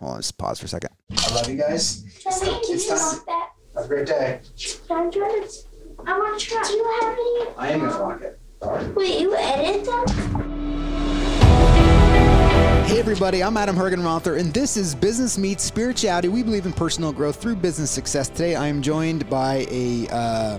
Hold on, just pause for a second. I love you guys. Johnny, can it's you time. that? Have a great day. I'm trying to. I want to try. Do you have any? I am gonna rock it. All right. Wait, you edit them? Hey everybody, I'm Adam Hergenrother, and this is Business Meets Spirituality. We believe in personal growth through business success. Today, I am joined by a uh,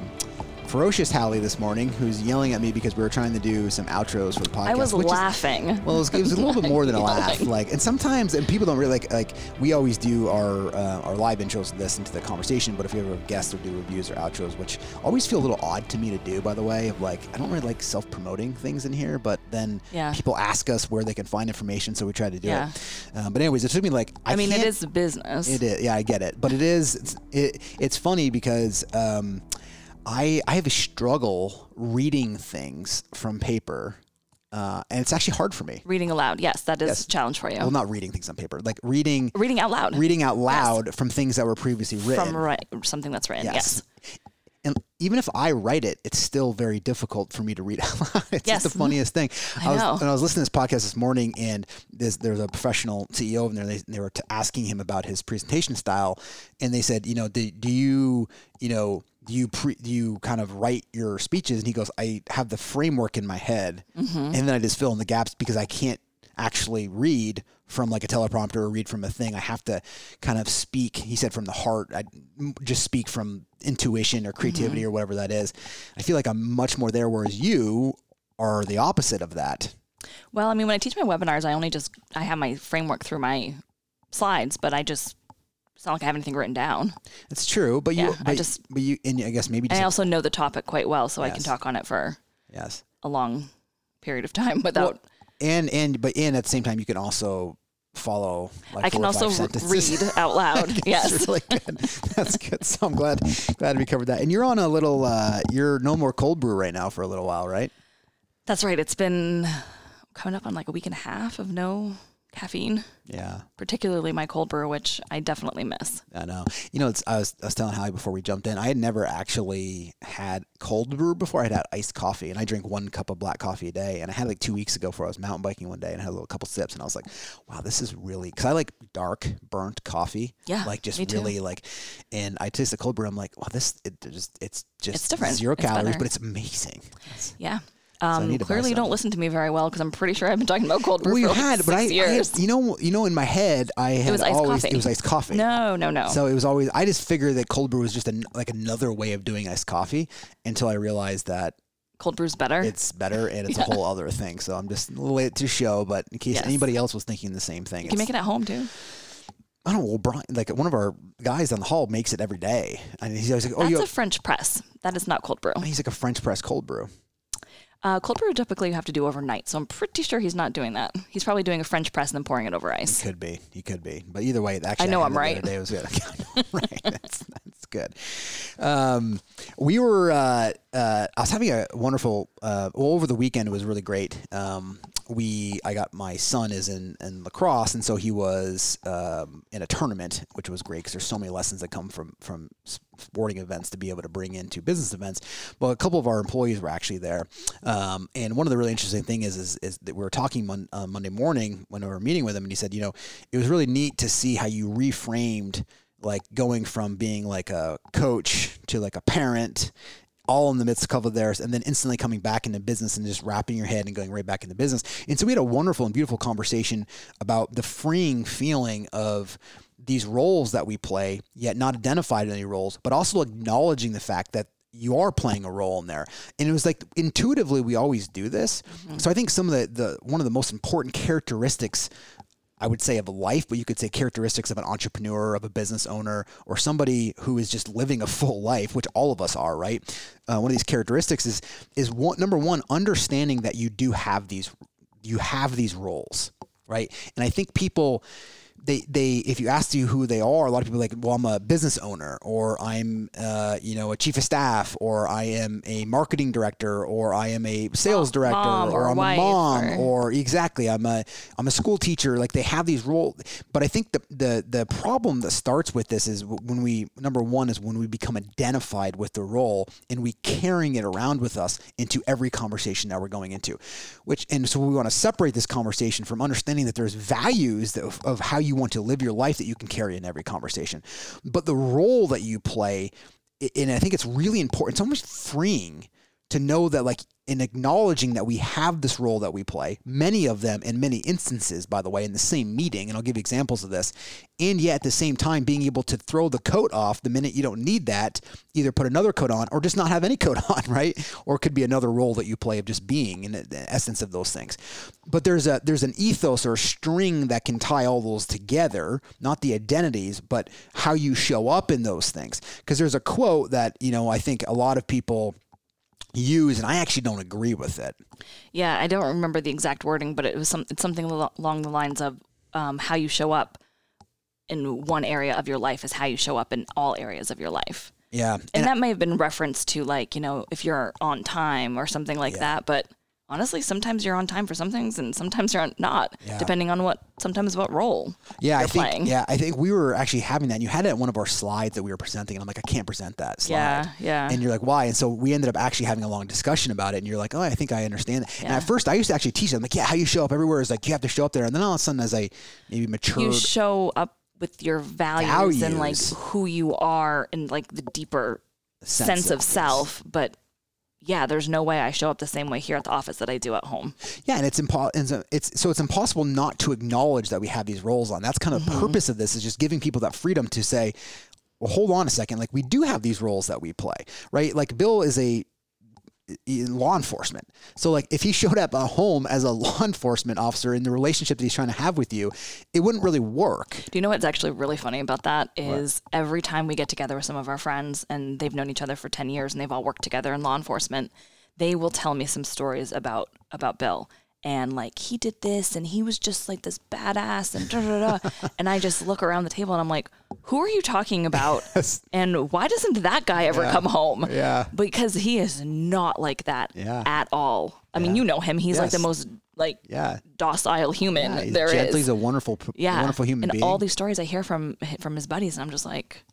ferocious Hallie this morning, who's yelling at me because we were trying to do some outros for the podcast. I was which is- laughing. well, it was, it was a little bit more than a laugh. Like, and sometimes, and people don't really like. Like, we always do our uh, our live intros to this into the conversation. But if you ever have guests or do reviews or outros, which always feel a little odd to me to do, by the way, of like, I don't really like self promoting things in here. But then Yeah. people ask us where they can find information, so we try to do Yeah. it. Um, but anyways, it took me like I, I, mean, it is business. it is. Yeah, I get it. But it is. It's, it, it's funny because um, I I have a struggle reading things from paper, uh, and it's actually hard for me. Reading aloud, yes, that is Yes. a challenge for you. Well, not reading things on paper, like reading Reading out loud. reading out loud from things that were previously written. from right, something that's written. Yes. And even if I write it, it's still very difficult for me to read out loud. It's Yes. just the funniest thing. I was, know. When I was listening to this podcast this morning, and there's, there's a professional CEO in there, they, they were t- asking him about his presentation style, and they said, you know, do, do you, you know, do you pre, do you kind of write your speeches? And he goes, I have the framework in my head, Mm-hmm. and then I just fill in the gaps because I can't actually read from like a teleprompter or read from a thing. I have to kind of speak. He said from the heart. I just speak from intuition or creativity or whatever that is. I feel like I'm much more there, whereas you are the opposite of that. Well, I mean, when I teach my webinars, I only just I have my framework through my slides, but I just it's not like I have anything written down. It's true, but you, Yeah, I just- but you, and I guess maybe And just I also know the topic quite well, so I can talk on it for yes, a long period of time without. and and but and at the same time you can also follow. Like I can four or five also read out loud. That's yes. really good. That's good. So I'm glad glad we covered that. And you're on a little. uh You're no more cold brew right now for a little while, right? That's right. It's been coming up on like a week and a half of no caffeine, Yeah. particularly my cold brew, which I definitely miss. I know. You know, it's, I was I was telling Hallie before we jumped in. I had never actually had cold brew before. I'd had iced coffee, and I drink one cup of black coffee a day. And I had like two weeks ago before I was mountain biking one day, and I had a little couple sips, and I was like, "Wow, this is really." Because I like dark, burnt coffee. Yeah, like just really like. And I taste the cold brew. I'm like, "Wow, this it just it's just It's different. zero It's calories, better. but it's amazing." It's- Yeah. Um, buy clearly, you don't listen to me very well because I'm pretty sure I've been talking about cold brew well, you for like had, but I, I had, you know, you know, in my head, I had was iced always coffee. it was iced coffee. no, no, no. So it was always I just figured that cold brew was just an, like another way of doing iced coffee until I realized that cold brew's better. it's better and it's a whole other thing. So I'm just a little late to show, but in case Yes. anybody else was thinking the same thing, you can make it at home too. I don't know. Well, Brian, like one of our guys down the hall makes it every day, and he's always like, "Oh, That's you." a French press. That is not cold brew. he's like a French press cold brew. Uh, cold brew typically you have to do overnight, so I'm pretty sure he's not doing that. He's probably doing a French press and then pouring it over He ice. could be. He could be. But either way, actually, I know had I'm right. other Day. Was good. right. That's that's good. Um, we were. Uh, uh, I was having a wonderful. Uh, well, over the weekend it was really great. Um, we. I got my son is in in lacrosse, and so he was um, in a tournament, which was great because there's so many lessons that come from from sporting events to be able to bring into business events. But a couple of our employees were actually there, um, and one of the really interesting thing is is, is that we were talking mon- uh, Monday morning when we were meeting with him, and he said, you know, it was really neat to see how you reframed like going from being like a coach to like a parent all in the midst of a couple of theirs and then instantly coming back into business and just wrapping your head and going right back into business. And so we had a wonderful and beautiful conversation about the freeing feeling of these roles that we play, yet not identified in any roles, but also acknowledging the fact that you are playing a role in there. And it was like intuitively we always do this. Mm-hmm. So I think some of the, the one of the most important characteristics I would say of life, but you could say characteristics of an entrepreneur, of a business owner, or somebody who is just living a full life, which all of us are, right? Uh, one of these characteristics is is one, number one, understanding that you do have these you have these roles, right? And I think people they they if you ask you who they are, a lot of people are like, well, I'm a business owner, or I'm uh, you know a chief of staff, or I am a marketing director, or I am a sales director, mom or, or I'm a mom, or- or exactly, I'm a I'm a school teacher. Like they have these roles, but I think the the the problem that starts with this is when we number one is when we become identified with the role and we carrying it around with us into every conversation that we're going into, which and so we want to separate this conversation from understanding that there's values that, of, of how you you want to live your life that you can carry in every conversation. But the role that you play, and I think it's really important. It's almost freeing to know that like in acknowledging that we have this role that we play, many of them in many instances, by the way, in the same meeting, and I'll give you examples of this, and yet at the same time being able to throw the coat off the minute you don't need that, either put another coat on or just not have any coat on, right? Or it could be another role that you play of just being in the essence of those things. But there's a there's an ethos or a string that can tie all those together, not the identities, but how you show up in those things. Because there's a quote that, you know, I think a lot of people use, and I actually don't agree with it. Yeah, I don't remember the exact wording, but it was some it's something along the lines of um, how you show up in one area of your life is how you show up in all areas of your life. Yeah. And, that may have been reference to like, you know, if you're on time or something like that, but honestly, sometimes you're on time for some things and sometimes you're not, Yeah. depending on what sometimes what role yeah, you're I think playing. yeah, I think we were actually having that. And you had it at one of our slides that we were presenting, and I'm like, I can't present that slide. Yeah, yeah. And you're like, why? And so we ended up actually having a long discussion about it. And you're like, oh, I think I understand that. And at first, I used to actually teach them, like, yeah, how you show up everywhere is like you have to show up there. And then all of a sudden, as I maybe matured, you show up with your values, and like who you are and like the deeper sense sense, of of self. But yeah, there's no way I show up the same way here at the office that I do at home. Yeah, and it's impo- and so it's so it's impossible not to acknowledge that we have these roles on. That's kind of the mm-hmm. purpose of this is just giving people that freedom to say, well, hold on a second, like we do have these roles that we play, right? Like Bill is a law enforcement. So like if he showed up at home as a law enforcement officer in the relationship that he's trying to have with you, it wouldn't really work. Do you know what's actually really funny about that is every time we get together with some of our friends and they've known each other for 10 years and they've all worked together in law enforcement, they will tell me some stories about about Bill. And like he did this and he was just like this badass and da da da. and I just look around the table and I'm like, who are you talking about? And why doesn't that guy ever come home? Yeah. Because he is not like that Yeah. at all. I mean, you know him. He's like the most like Yeah. docile human Yeah, he's there is he's a wonderful, yeah, wonderful human and being. all these stories I hear from from his buddies, and I'm just like,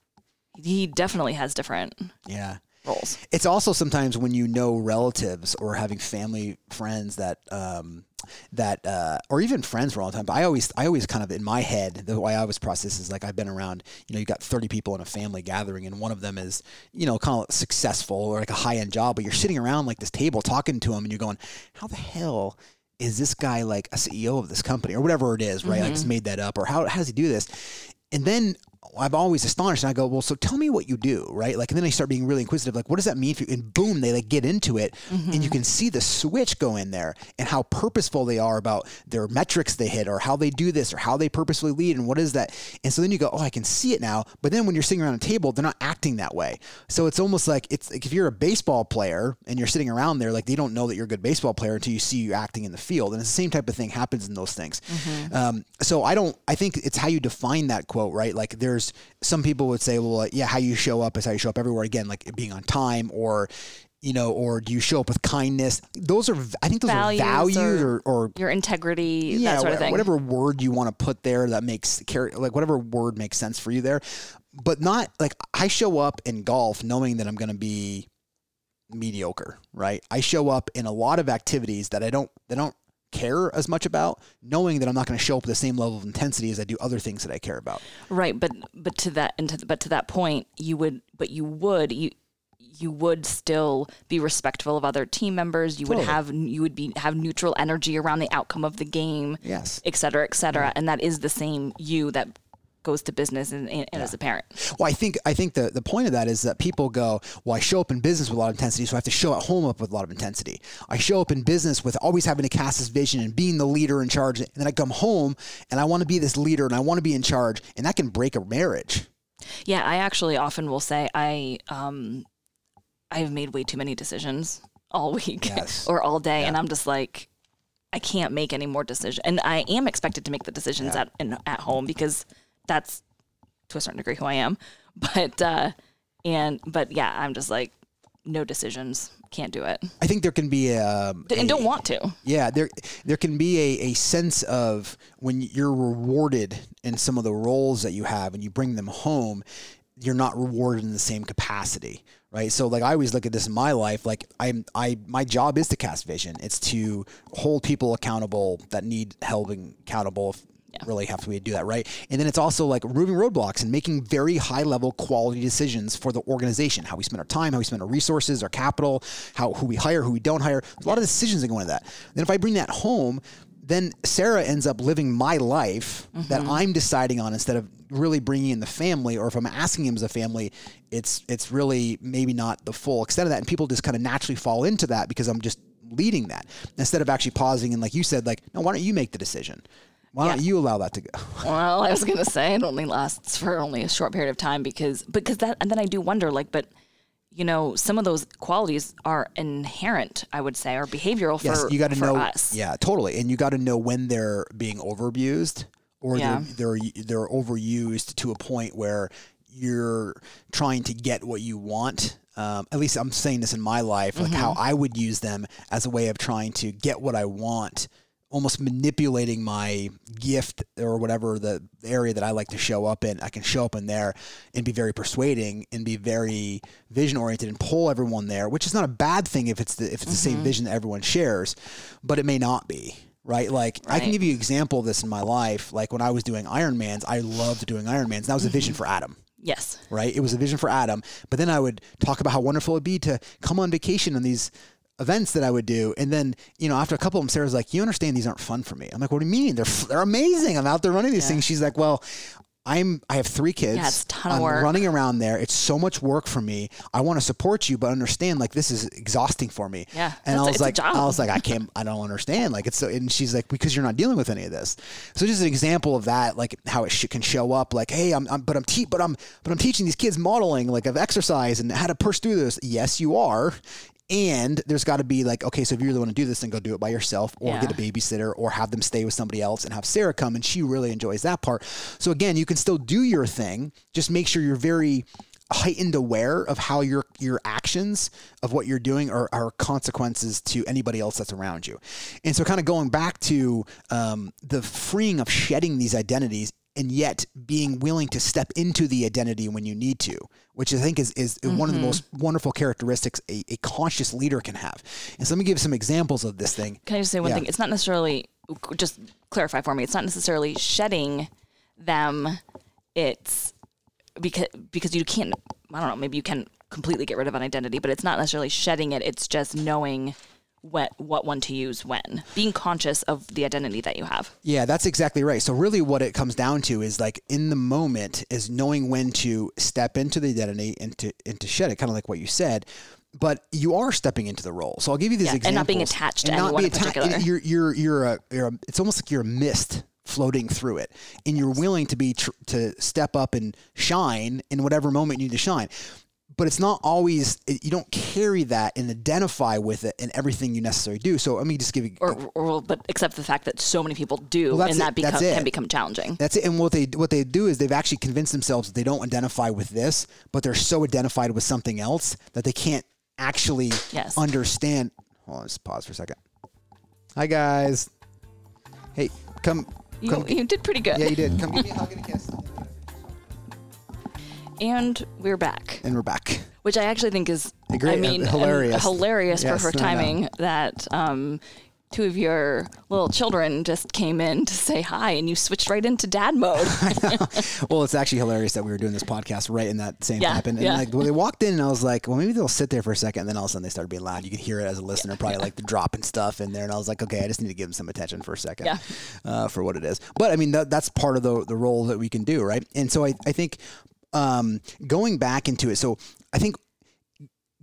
he definitely has different yeah. Roles. It's also sometimes when you know relatives or having family friends that um, that uh, or even friends for a long time. But I always I always kind of in my head the way I always process is like I've been around. You know, you got thirty people in a family gathering, and one of them is you know kind of successful or like a high end job, but you're sitting around like this table talking to them and you're going, how the hell? Is this guy like a CEO of this company or whatever it is, right? Like just made that up, or how, how does he do this? And then I'm always astonished, and I go, "Well, so tell me what you do, right?" Like, and then I start being really inquisitive, like, "What does that mean for you?" And boom, they like get into it, and you can see the switch go in there, and how purposeful they are about their metrics they hit, or how they do this, or how they purposefully lead, and what is that? And so then you go, "Oh, I can see it now." But then when you're sitting around a table, they're not acting that way. So it's almost like it's like if you're a baseball player and you're sitting around there, like they don't know that you're a good baseball player until you see you acting in the field, and it's the same type of thing happens in those things. Um, so I don't. I think it's how you define that quote, right? Like some people would say, well, like, yeah, how you show up is how you show up everywhere. Again, like being on time or. You know, or do you show up with kindness? Those are, I think, those Values are values or, or- or Your integrity, yeah, that sort of thing. whatever word you want to put there that makes like whatever word makes sense for you there, but not like I show up in golf knowing that I'm going to be mediocre, right? I show up in a lot of activities that I don't that I don't care as much about, knowing that I'm not going to show up with the same level of intensity as I do other things that I care about. Right, but but to that and to, but to that point, you would but you would you you would still be respectful of other team members. You would have you would be have neutral energy around the outcome of the game, Yes. et cetera, et cetera. And that is the same you that goes to business and, and, and as a parent. Well, I think I think the, the point of that is that people go, well, I show up in business with a lot of intensity, so I have to show at home up with a lot of intensity. I show up in business with always having to cast this vision and being the leader in charge, and then I come home and I want to be this leader and I want to be in charge, and that can break a marriage. Yeah, I actually often will say I um I've made way too many decisions all week Yes. or all day, and I'm just like I can't make any more decisions, and I am expected to make the decisions at in, at home because that's to a certain degree who I am. But uh, and but yeah, I'm just like no decisions, can't do it, I think there can be a, and a- don't want to. Yeah, there there can be a, a sense of when you're rewarded in some of the roles that you have and you bring them home, you're not rewarded in the same capacity. Right. So like I always look at this in my life, like I'm I my job is to cast vision. It's to hold people accountable that need helping accountable. Really have to do that, right? And then it's also like removing roadblocks and making very high level quality decisions for the organization, how we spend our time, how we spend our resources, our capital, how who we hire, who we don't hire. There's a lot of decisions that go into that. Then if I bring that home, then Sarah ends up living my life that mm-hmm. I'm deciding on instead of really bringing in the family. Or if I'm asking him as a family, it's it's really maybe not the full extent of that, and people just kind of naturally fall into that because I'm just leading that instead of actually pausing and like you said, like no, why don't you make the decision? Why don't you allow that to go? Well, I was gonna say it only lasts for only a short period of time because because that and then I do wonder like, but you know, some of those qualities are inherent, I would say, or behavioral Yes, for you got to for know. us. Yeah, totally, and you got to know when they're being overabused or Yeah. they're they're they're overused to a point where you're trying to get what you want. Um, at least I'm saying this in my life, like how Mm-hmm. I would use them as a way of trying to get what I want, almost manipulating my gift or whatever the area that I like to show up in. I can show up in there and be very persuading and be very vision oriented and pull everyone there, which is not a bad thing if it's the if it's the Mm-hmm. same vision that everyone shares, but it may not be. Right, like I can give you an example of this in my life. Like when I was doing Ironmans, I loved doing Ironmans. That was a vision for Adam Yes. right? It was a vision for Adam. But then I would talk about how wonderful it'd be to come on vacation on these events that I would do. And then, you know, after a couple of them, Sarah's like, you understand these aren't fun for me. I'm like, what do you mean? They're, they're amazing. I'm out there running these Yeah. things. She's like, well, I'm, I have three kids. Yeah, it's a ton of I'm work. running around there. It's so much work for me. I want to support you, but understand like this is exhausting for me. Yeah, And I was like. I was like, I can't, I don't understand. Like it's so, and she's like, because you're not dealing with any of this. So just an example of that, like how it sh- can show up. Like, hey, I'm, I'm but I'm te- but I'm, but I'm teaching these kids modeling, like of exercise and how to push through this. Yes, you are. And there's got to be like, okay, so if you really want to do this, then go do it by yourself, or Yeah. get a babysitter, or have them stay with somebody else, and have Sarah come, and she really enjoys that part. So again, you can still do your thing. Just make sure you're very heightened aware of how your your actions of what you're doing are, are consequences to anybody else that's around you and so kind of going back to um, the freeing of shedding these identities and yet being willing to step into the identity when you need to which i think is, is one of the mm-hmm. most wonderful characteristics a, a conscious leader can have and so let me give some examples of this thing Can I just say one Yeah. thing? It's not necessarily just clarify for me. It's not necessarily shedding them. It's because because you can't. I don't know. Maybe you can completely get rid of an identity, but it's not necessarily shedding it. It's just knowing what what one to use when. Being conscious of the identity that you have. Yeah, that's exactly right. So really what it comes down to is like in the moment is knowing when to step into the identity and to and to shed it, kind of like what you said. But you are stepping into the role. So I'll give you these Yeah, and not being attached to anyone in atta- particular. You're you're you're a, you're a it's almost like you're a mist floating through it, and you're willing to be tr- to step up and shine in whatever moment you need to shine. But it's not always you don't carry that and identify with it in everything you necessarily do. So let me just give you Or, or but except the fact that so many people do, Well, and it. that become, can become challenging. That's it. And what they what they do is they've actually convinced themselves that they don't identify with this, but they're so identified with something else that they can't actually Yes. understand. Hold on, let's pause for a second. Hi guys. Hey, come. You, come you did pretty good. yeah, you did. Come give me a hug and a kiss. And we're back. And we're back. which I actually think is, I mean, uh, hilarious. hilarious Yes, for her no, no. timing. That um, two of your little children just came in to say hi, and you switched right into dad mode. Well, it's actually hilarious that we were doing this podcast right in that same Yeah. And yeah. like when they walked in, and I was like, well, maybe they'll sit there for a second. And then all of a sudden they started being loud. You could hear it as a listener, probably like the dropping stuff in there. And I was like, okay, I just need to give them some attention for a second Yeah. uh, for what it is. But I mean, that, that's part of the, the role that we can do, right? And so I, I think um, going back into it, so I think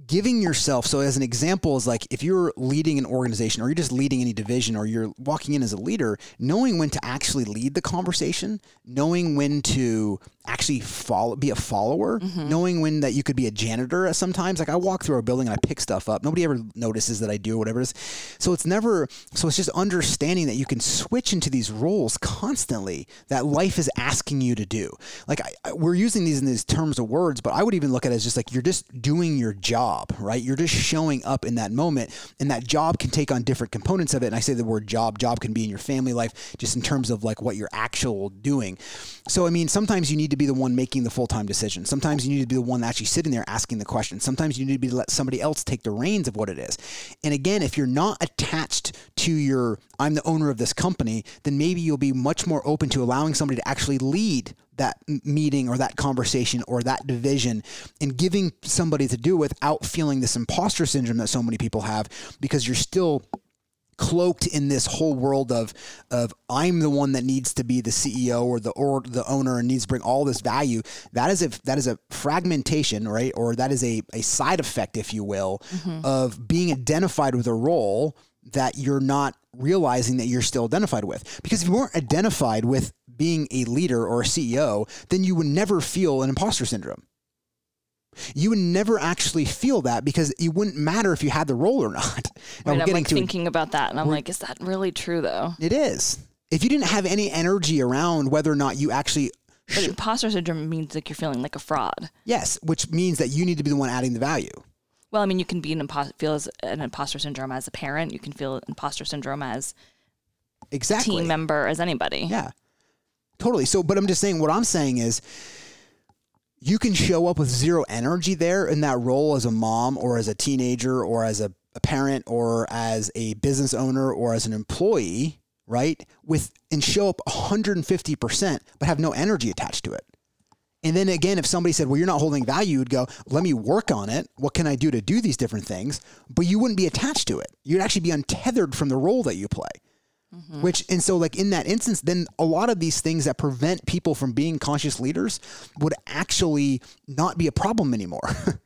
giving yourself so as an example is like if you're leading an organization or you're just leading any division or you're walking in as a leader knowing when to actually lead the conversation knowing when to actually follow be a follower mm-hmm. knowing when that you could be a janitor at sometimes. Like i walk through a building and i pick stuff up. Nobody ever notices that i do or whatever it is. So it's never so it's just understanding that you can switch into these roles constantly that life is asking you to do. Like I, I- we're using these in these terms of words but i would even look at it as just like you're just doing your job right? You're just showing up in that moment and that job can take on different components of it. And i say the word job job can be in your family life just in terms of like what you're actual doing So I mean, sometimes you need to be the one making the full time decision. Sometimes you need to be the one actually sitting there asking the question. Sometimes you need to be let somebody else take the reins of what it is. And again, if you're not attached to your I'm the owner of this company, then maybe you'll be much more open to allowing somebody to actually lead that meeting or that conversation or that division and giving somebody to do without feeling this imposter syndrome that so many people have because you're still cloaked in this whole world of of I'm the one that needs to be the CEO or the or the owner and needs to bring all this value. That is a that is a fragmentation, right? Or that is a, a side effect, if you will, mm-hmm. of being identified with a role that you're not realizing that you're still identified with. Because if you weren't identified with being a leader or a CEO, then you would never feel an imposter syndrome you would never actually feel that because it wouldn't matter if you had the role or not. Right, I'm like thinking about that, and I'm like, is that really true though? It is. If you didn't have any energy around whether or not you actually but sh- imposter syndrome means like you're feeling like a fraud. Yes, which means that you need to be the one adding the value. Well, I mean, you can be an imposter, feel as an imposter syndrome as a parent. You can feel imposter syndrome as exactly team member, as anybody. Yeah, totally. So, but I'm just saying, what I'm saying is, you can show up with zero energy there in that role as a mom or as a teenager or as a, a parent or as a business owner or as an employee, right? With and show up 150%, but have no energy attached to it. And then again, if somebody said, well, you're not holding value, you'd go, let me work on it. What can I do to do these different things? But you wouldn't be attached to it. You'd actually be untethered from the role that you play. Mm-hmm. Which, and so, like in that instance, then a lot of these things that prevent people from being conscious leaders would actually not be a problem anymore.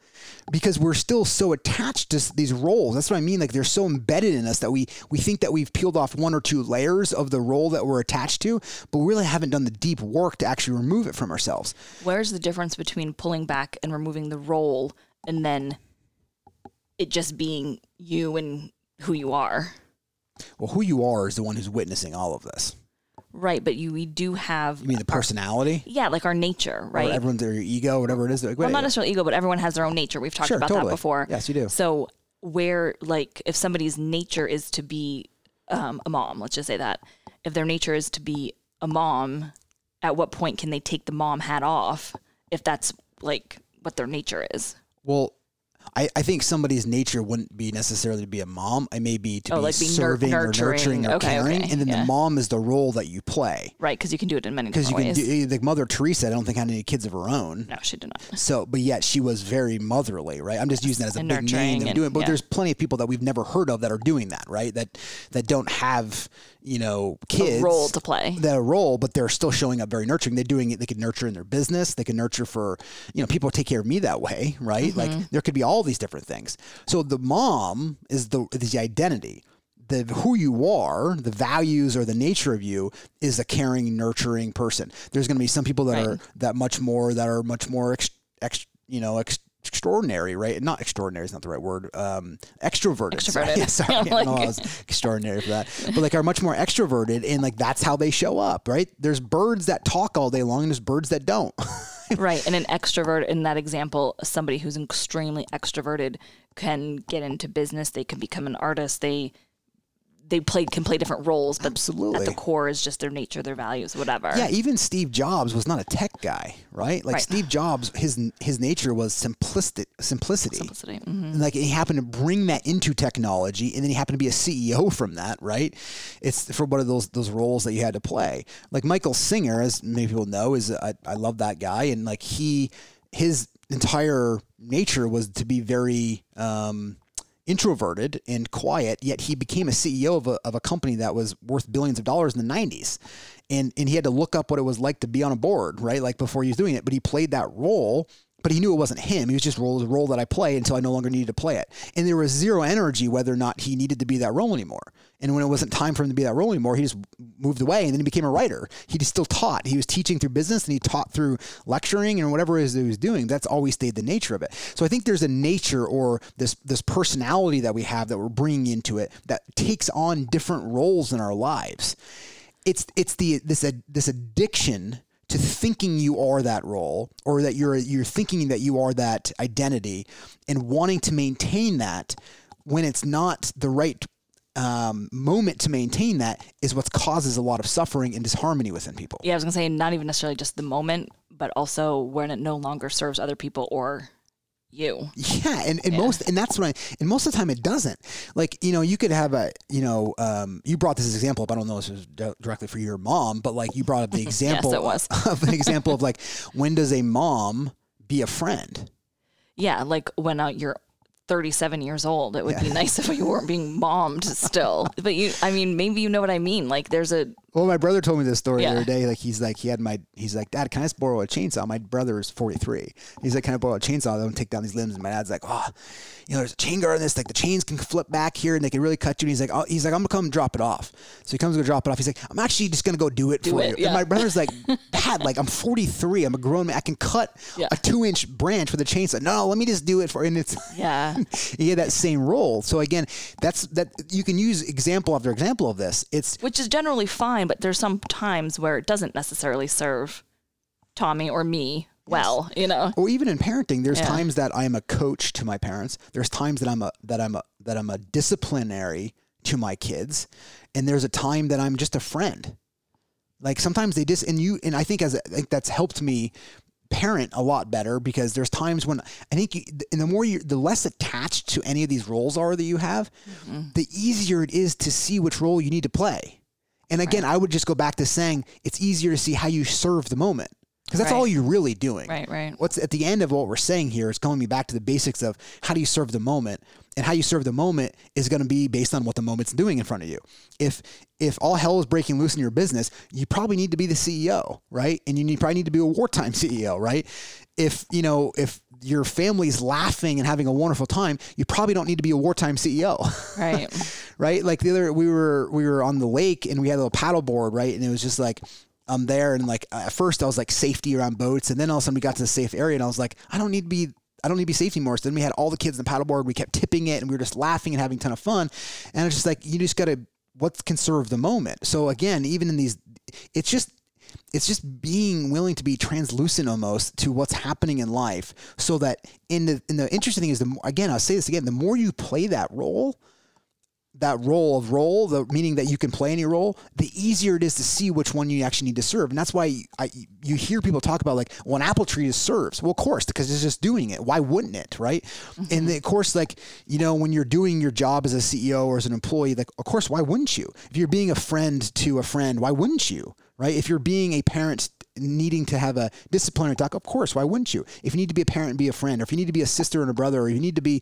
because we're still so attached to these roles. That's what I mean. Like they're so embedded in us that we we think that we've peeled off one or two layers of the role that we're attached to, but we really haven't done the deep work to actually remove it from ourselves. Where's the difference between pulling back and removing the role and then it just being you and who you are? Well, who you are is the one who's witnessing all of this. Right, but you we do have. You mean the personality? Our, yeah, like our nature, right? Or everyone's their ego, whatever it is. Like, well, not necessarily ego, but everyone has their own nature. We've talked sure, about totally. that before. Yes, you do. So where, like, if somebody's nature is to be um, a mom, let's just say that, if their nature is to be a mom, at what point can they take the mom hat off? If that's like what their nature is. Well, I, I think somebody's nature wouldn't be necessarily to be a mom. It may be to oh, be like serving nur- nurturing. or nurturing or okay, caring, okay. and then yeah. the mom is the role that you play. Right, because you can do it in many different ways. Because you can do eh, like Mother Teresa. I don't think had any kids of her own. No, she did not. So, but yet she was very motherly, right? I'm just using that as a and big name. And, doing, but yeah. there's plenty of people that we've never heard of that are doing that, right? That that don't have you know kids a role to play that role but they're still showing up very nurturing they're doing it they can nurture in their business they can nurture for you know people take care of me that way right mm-hmm. like there could be all these different things so the mom is the is the identity the who you are, the values or the nature of you is a caring, nurturing person. There's going to be some people that right. are that much more that are much more ex, ex you know ex, extraordinary, right? Not extraordinary is not the right word. Um, extroverted. Extroverted. Sorry, sorry like, no, I was extraordinary for that. But like are much more extroverted, and like that's how they show up, right? There's birds that talk all day long, and there's birds that don't. right, and an extrovert in that example, somebody who's extremely extroverted can get into business. They can become an artist. They they play can play different roles, but Absolutely. at the core is just their nature, their values, whatever. Yeah, even Steve Jobs was not a tech guy, right? Like right. Steve Jobs, his his nature was simplistic simplicity. Simplicity. Mm-hmm. Like he happened to bring that into technology, and then he happened to be a CEO from that, right? It's for one of those those roles that you had to play. Like Michael Singer, as many people know, is I, I love that guy, and like he his entire nature was to be very um, introverted and quiet, yet he became a CEO of a, of a company that was worth billions of dollars in the 90s. And, and he had to look up what it was like to be on a board, right? Like before he was doing it. But he played that role but he knew it wasn't him. He was just role the role that I play until I no longer needed to play it. And there was zero energy whether or not he needed to be that role anymore. And when it wasn't time for him to be that role anymore, he just moved away and then he became a writer. He just still taught. He was teaching through business and he taught through lecturing and whatever it is that he was doing. That's always stayed the nature of it. So I think there's a nature or this this personality that we have that we're bringing into it that takes on different roles in our lives. It's it's the this this addiction to thinking you are that role or that you're you're thinking that you are that identity and wanting to maintain that when it's not the right um, moment to maintain that is what causes a lot of suffering and disharmony within people. Yeah, I was gonna say not even necessarily just the moment, but also when it no longer serves other people or you. Yeah, and, and most and that's what I and most of the time it doesn't. Like you know, you could have a you know, um, you brought this example up. I don't know if this was di- directly for your mom, but like you brought up the example it was. of an example of like when does a mom be a friend? Yeah, like when uh, you're 37 years old, it would be nice if you weren't being mommed still. But you, I mean, maybe you know what I mean. Like there's a Well, my brother told me this story Yeah. the other day. Like he's like he had my he's like Dad, can I just borrow a chainsaw? My brother is forty three. He's like, can I borrow a chainsaw? I Don't take down these limbs. And my dad's like, oh, you know, there's a chain guard on this. Like the chains can flip back here and they can really cut you. And he's like, oh, he's like, I'm gonna come drop it off. So he comes to drop it off. He's like, I'm actually just gonna go do it for it, you. yeah. And my brother's like, Dad, like I'm forty three. I'm a grown man. I can cut Yeah. a two inch branch with a chainsaw. No, let me just do it for. And it's yeah. he had that same role. So again, that's that you can use example after example of this. It's which is generally fine, but there's some times where it doesn't necessarily serve Tommy or me well, you know. or even in parenting there's Yeah. times that i'm a coach to my parents. There's times that i'm a that i'm a that i'm a disciplinary to my kids. And there's a time that i'm just a friend. Like sometimes they just and you and i think as I think that's helped me parent a lot better because there's times when i think you, and the more you the less attached to any of these roles are that you have mm-hmm. the easier it is to see which role you need to play and again i would just go back to saying it's easier to see how you serve the moment because that's Right. all you're really doing. Right, right. what's at the end of what we're saying here is going me back to the basics of how do you serve the moment and how you serve the moment is going to be based on what the moment's doing in front of you. If if all hell is breaking loose in your business you probably need to be the ceo right? And you need, probably need to be a wartime ceo right? If you know if your family's laughing and having a wonderful time you probably don't need to be a wartime ceo Right. right? Like the other, we were we were on the lake and we had a little paddle board, right? And it was just like I'm there, and like at first I was like safety around boats, and then all of a sudden we got to the safe area, and I was like, I don't need to be. I don't need to be safety more. So then we had all the kids in the paddleboard. We kept tipping it, and we were just laughing and having a ton of fun. And it's just like you just got to what can serve the moment. So again, even in these, it's just it's just being willing to be translucent almost to what's happening in life so that in the in the interesting thing is the more, again I'll say this again the more you play that role that role of role the meaning that you can play any role the easier it is to see which one you actually need to serve. And that's why I, you hear people talk about like well an apple tree is serves. Well of course because it's just doing it. Why wouldn't it right? Mm-hmm. And the, of course like you know when you're doing your job as a ceo or as an employee like of course why wouldn't you? If you're being a friend to a friend why wouldn't you right? If you're being a parent needing to have a disciplinary talk of course why wouldn't you? If you need to be a parent and be a friend or if you need to be a sister and a brother or you need to be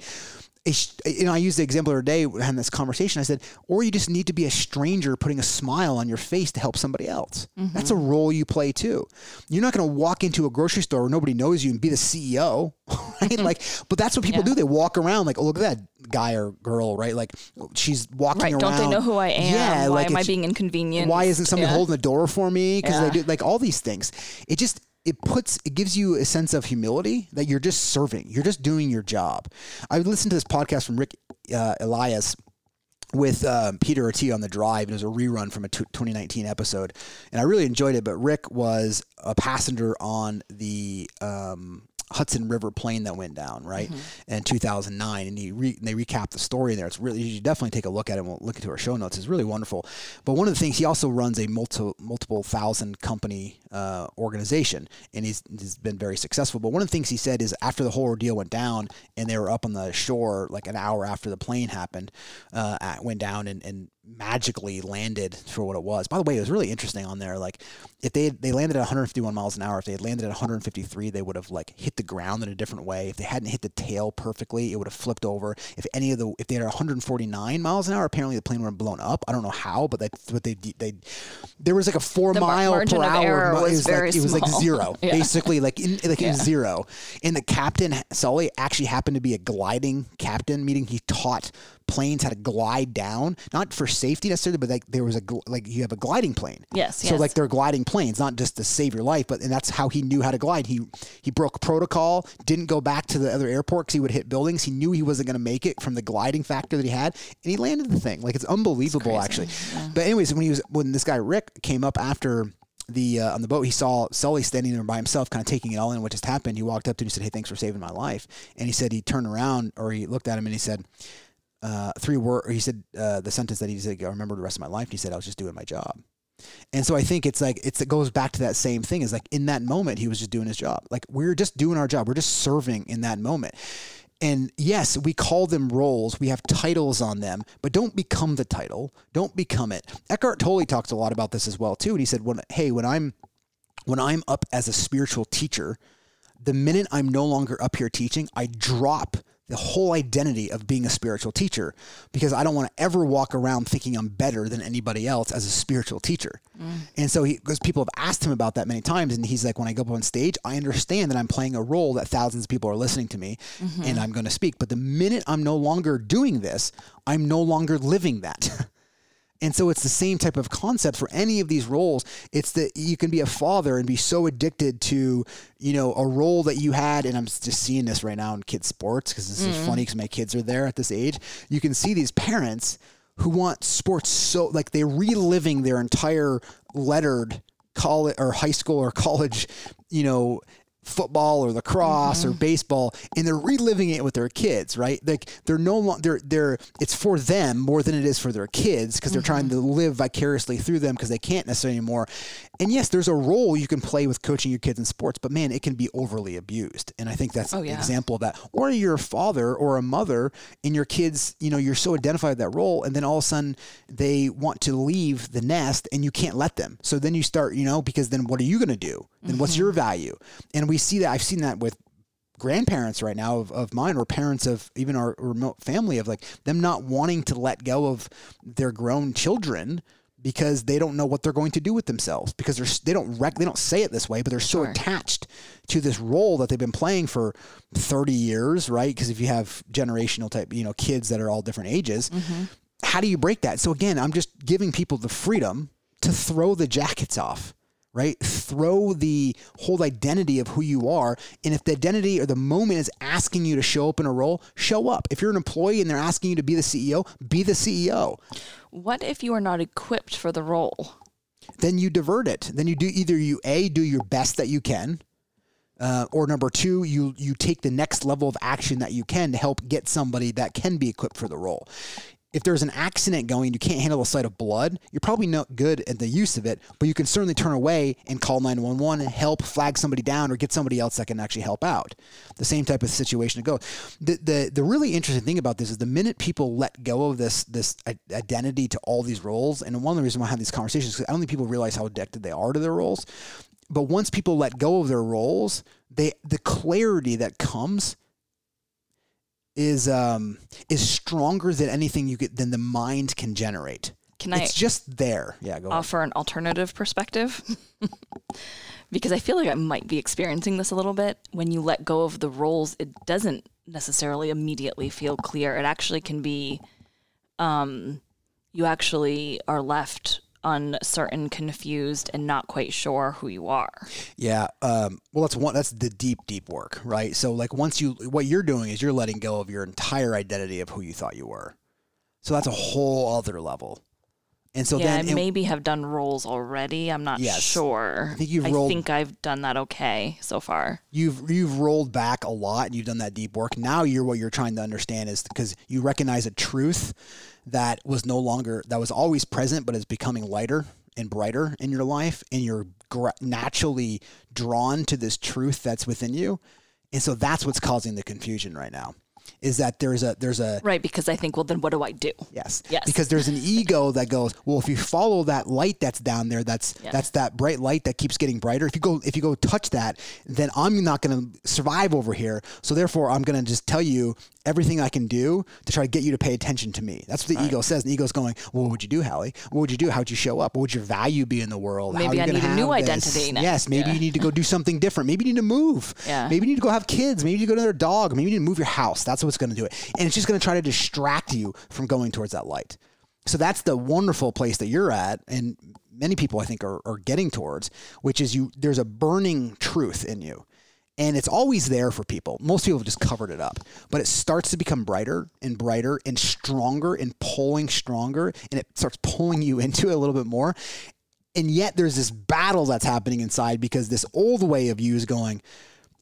you know, I used the example the other day in this conversation. I said, or you just need to be a stranger putting a smile on your face to help somebody else. Mm-hmm. That's a role you play too. You're not going to walk into a grocery store where nobody knows you and be the CEO, right? Mm-hmm. like, but that's what people do. They walk around like, oh, look at that guy or girl, right? Like, she's walking Right. around. Don't they know who I am? Yeah. Why like am I being inconvenient? Why isn't somebody Yeah. holding the door for me? Because Yeah. they do like all these things. It just it puts it gives you a sense of humility that you're just serving. You're just doing your job. I listened to this podcast from Ric uh, Elias with um, Peter Ortiz on the drive. And it was a rerun from a t- 2019 episode, and I really enjoyed it. But Ric was a passenger on the um, Hudson River plane that went down right in 2009, and he re- they recap the story there. It's really you should definitely take a look at it. We'll look into our show notes. It's really wonderful. But one of the things he also runs a multi- multiple thousand company uh, organization, and he's, he's been very successful. But one of the things he said is after the whole ordeal went down, and they were up on the shore like an hour after the plane happened, uh, went down and, and magically landed for what it was. By the way, it was really interesting on there. Like if they they landed at 151 miles an hour, if they had landed at 153, they would have like hit the ground in a different way. If they hadn't hit the tail perfectly, it would have flipped over. If any of the if they had 149 miles an hour, apparently the plane would have blown up. I don't know how, but they but they they there was like a four The mile per hour. was it was very like, it was like zero, Yeah. basically like in, like Yeah. zero. And the captain Sully actually happened to be a gliding captain, meaning he taught planes had to glide down, not for safety necessarily, but like there was a gl- like you have a gliding plane. Yes, So yes. like they're gliding planes, not just to save your life, but and that's how he knew how to glide. He he broke protocol, didn't go back to the other airport because he would hit buildings. He knew he wasn't going to make it from the gliding factor that he had, and he landed the thing. Like it's unbelievable, actually. But anyways, when he was when this guy Ric came up after the uh, on the boat, he saw Sully standing there by himself, kind of taking it all in what just happened. He walked up to him and he said, "Hey, thanks for saving my life." And he said he turned around or he looked at him and he said, uh, three word. He said uh, the sentence that he said, "I remember the rest of my life." He said, "I was just doing my job." And so I think it's like it's it goes back to that same thing. Is like in that moment he was just doing his job. Like we're just doing our job. We're just serving in that moment. And yes, we call them roles. We have titles on them, but don't become the title. Don't become it. Eckhart Tolle talks a lot about this as well too. And he said, "When hey, when I'm when I'm up as a spiritual teacher, the minute I'm no longer up here teaching, I drop the whole identity of being a spiritual teacher because I don't want to ever walk around thinking I'm better than anybody else as a spiritual teacher. Mm. And so he because people have asked him about that many times and he's like when I go up on stage, I understand that I'm playing a role that thousands of people are listening to me mm-hmm. and I'm going to speak, but the minute I'm no longer doing this, I'm no longer living that. And so it's the same type of concept for any of these roles. It's that you can be a father and be so addicted to, you know, a role that you had. And I'm just seeing this right now in kids' sports because this mm-hmm. is funny because my kids are there at this age. You can see these parents who want sports so like they're reliving their entire lettered college or high school or college, you know, football or lacrosse mm-hmm. or baseball and they're reliving it with their kids right like they're no longer they're they're it's for them more than it is for their kids because they're mm-hmm. trying to live vicariously through them because they can't necessarily anymore and yes there's a role you can play with coaching your kids in sports but man it can be overly abused and i think that's oh, yeah. an example of that or you're a father or a mother and your kids you know you're so identified with that role and then all of a sudden they want to leave the nest and you can't let them so then you start you know because then what are you going to do then mm-hmm. what's your value and we we see that. I've seen that with grandparents right now of, of mine or parents of even our remote family of like them not wanting to let go of their grown children because they don't know what they're going to do with themselves because they're they don't rec- they don't say it this way but they're so sure. attached to this role that they've been playing for 30 years right because if you have generational type you know kids that are all different ages mm-hmm. how do you break that so again i'm just giving people the freedom to throw the jackets off right? Throw the whole identity of who you are. And if the identity or the moment is asking you to show up in a role, show up. If you're an employee and they're asking you to be the CEO, be the CEO. What if you are not equipped for the role? Then you divert it. Then you do either you A, do your best that you can. Uh, or number two, you you take the next level of action that you can to help get somebody that can be equipped for the role if there's an accident going, you can't handle the sight of blood, you're probably not good at the use of it, but you can certainly turn away and call 911 and help flag somebody down or get somebody else that can actually help out. The same type of situation to go. The, the, the really interesting thing about this is the minute people let go of this, this identity to all these roles, and one of the reasons why I have these conversations is I don't think people realize how addicted they are to their roles. But once people let go of their roles, they the clarity that comes is um, is stronger than anything you get than the mind can generate. Can I? It's just there. Yeah. Go offer ahead. an alternative perspective. because I feel like I might be experiencing this a little bit. When you let go of the roles, it doesn't necessarily immediately feel clear. It actually can be, um, you actually are left uncertain, confused, and not quite sure who you are. Yeah. Um, well, that's one. That's the deep, deep work, right? So, like, once you, what you're doing is you're letting go of your entire identity of who you thought you were. So that's a whole other level. And so yeah, then I maybe have done roles already. I'm not yes. sure. I think you've rolled, I think I've done that okay so far. You've you've rolled back a lot and you've done that deep work. Now you're what you're trying to understand is because you recognize a truth that was no longer that was always present but is becoming lighter and brighter in your life and you're gra- naturally drawn to this truth that's within you. And so that's what's causing the confusion right now is that there's a there's a right because I think well then what do I do? Yes, yes. Because there's an ego that goes well if you follow that light that's down there that's yeah. that's that bright light that keeps getting brighter. If you go if you go touch that, then I'm not going to survive over here. So therefore, I'm going to just tell you everything I can do to try to get you to pay attention to me. That's what the ego says. And the ego's going, well, what would you do, Hallie? What would you do? How would you show up? What would your value be in the world? Maybe I need a new this? identity. Now. Yes, maybe yeah. you need to go do something different. Maybe you need to move. Yeah. Maybe you need to go have kids. Maybe you need to go to another dog. Maybe you need to move your house. That's what's going to do it. And it's just going to try to distract you from going towards that light. So that's the wonderful place that you're at. And many people I think are, are getting towards, which is you there's a burning truth in you and it's always there for people. Most people have just covered it up, but it starts to become brighter and brighter and stronger and pulling stronger, and it starts pulling you into it a little bit more. And yet there's this battle that's happening inside because this old way of you is going,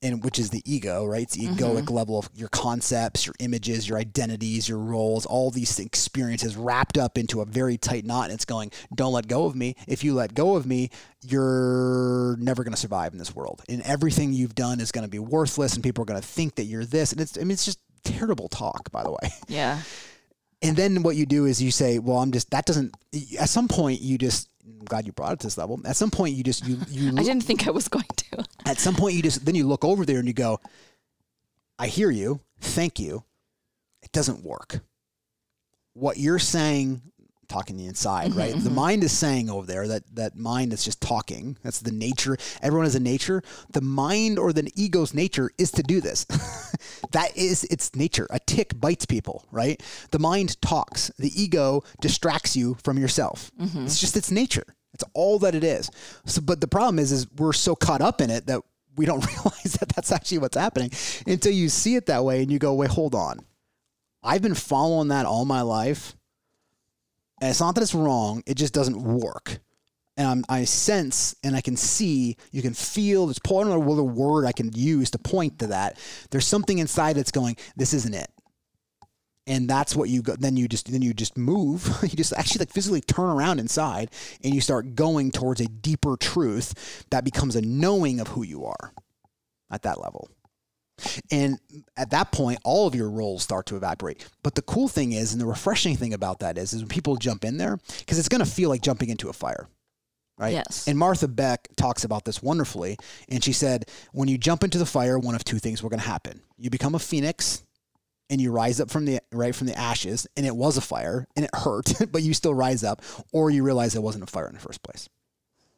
and which is the ego, right? It's the mm-hmm. egoic level of your concepts, your images, your identities, your roles, all these experiences wrapped up into a very tight knot. And it's going, don't let go of me. If you let go of me, you're never going to survive in this world. And everything you've done is going to be worthless, and people are going to think that you're this. And it's, I mean, it's just terrible talk, by the way. Yeah. And then what you do is you say, well, I'm just, that doesn't, at some point, you just, I'm glad you brought it to this level. At some point, you just, you, you, I didn't think I was going to. at some point you just then you look over there and you go i hear you thank you it doesn't work what you're saying talking the inside right? Mm-hmm, the mm-hmm. mind is saying over there that that mind is just talking. That's the nature. Everyone has a nature. The mind or the ego's nature is to do this. That is its nature. A tick bites people right? The mind talks. The ego distracts you from yourself. Mm-hmm. It's just its nature. It's all that it is. So but the problem is is we're so caught up in it that we don't realize that that's actually what's happening until you see it that way and you go wait hold on. I've been following that all my life and it's not that it's wrong, it just doesn't work. And I'm, I sense and I can see, you can feel, there's know what word I can use to point to that. There's something inside that's going, this isn't it. And that's what you go, then you just, then you just move. you just actually like physically turn around inside and you start going towards a deeper truth that becomes a knowing of who you are at that level. And at that point, all of your roles start to evaporate. But the cool thing is, and the refreshing thing about that is, is when people jump in there, because it's going to feel like jumping into a fire, right? Yes. And Martha Beck talks about this wonderfully. And she said, when you jump into the fire, one of two things were going to happen. You become a phoenix and you rise up from the right from the ashes and it was a fire and it hurt but you still rise up or you realize it wasn't a fire in the first place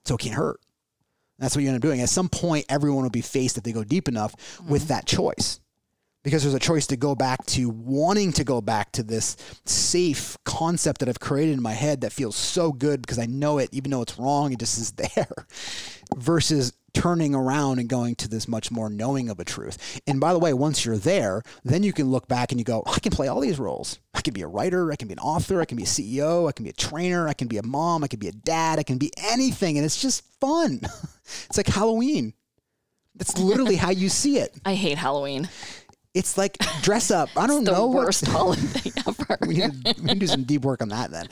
so it can't hurt that's what you end up doing. At some point, everyone will be faced if they go deep enough with mm-hmm. that choice. Because there's a choice to go back to wanting to go back to this safe concept that I've created in my head that feels so good because I know it, even though it's wrong, it just is there, versus turning around and going to this much more knowing of a truth. And by the way, once you're there, then you can look back and you go, I can play all these roles. I can be a writer, I can be an author, I can be a CEO, I can be a trainer, I can be a mom, I can be a dad, I can be anything. And it's just fun. It's like Halloween. That's literally how you see it. I hate Halloween. It's like dress up. I don't The know. what- worst holiday ever. we need, to, we need to do some deep work on that then.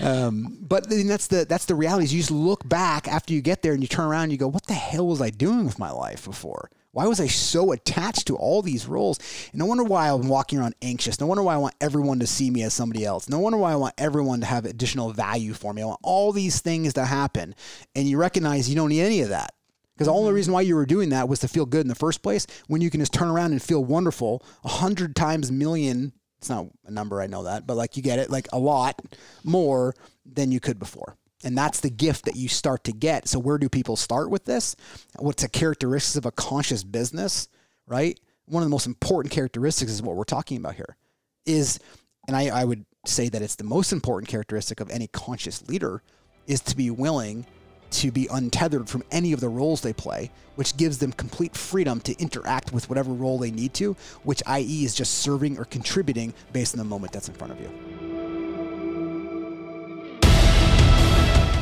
Um, but then that's the that's the reality. Is you just look back after you get there and you turn around and you go, "What the hell was I doing with my life before? Why was I so attached to all these roles? And no wonder why I'm walking around anxious. No wonder why I want everyone to see me as somebody else. No wonder why I want everyone to have additional value for me. I want all these things to happen, and you recognize you don't need any of that. Because the only reason why you were doing that was to feel good in the first place. When you can just turn around and feel wonderful a hundred times million. It's not a number, I know that, but like you get it, like a lot more than you could before. And that's the gift that you start to get. So where do people start with this? What's the characteristics of a conscious business, right? One of the most important characteristics is what we're talking about here. Is and I, I would say that it's the most important characteristic of any conscious leader is to be willing to be untethered from any of the roles they play, which gives them complete freedom to interact with whatever role they need to, which i.e. is just serving or contributing based on the moment that's in front of you.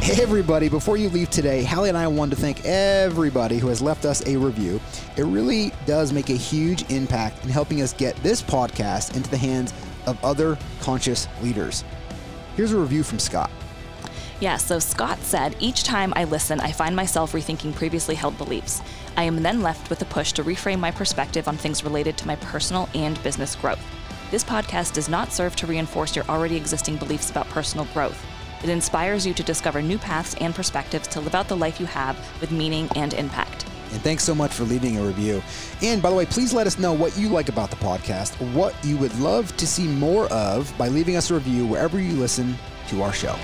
Hey everybody, before you leave today, Hallie and I wanted to thank everybody who has left us a review. It really does make a huge impact in helping us get this podcast into the hands of other conscious leaders. Here's a review from Scott. Yeah, so Scott said, each time I listen, I find myself rethinking previously held beliefs. I am then left with a push to reframe my perspective on things related to my personal and business growth. This podcast does not serve to reinforce your already existing beliefs about personal growth. It inspires you to discover new paths and perspectives to live out the life you have with meaning and impact. And thanks so much for leaving a review. And by the way, please let us know what you like about the podcast, what you would love to see more of by leaving us a review wherever you listen to our show.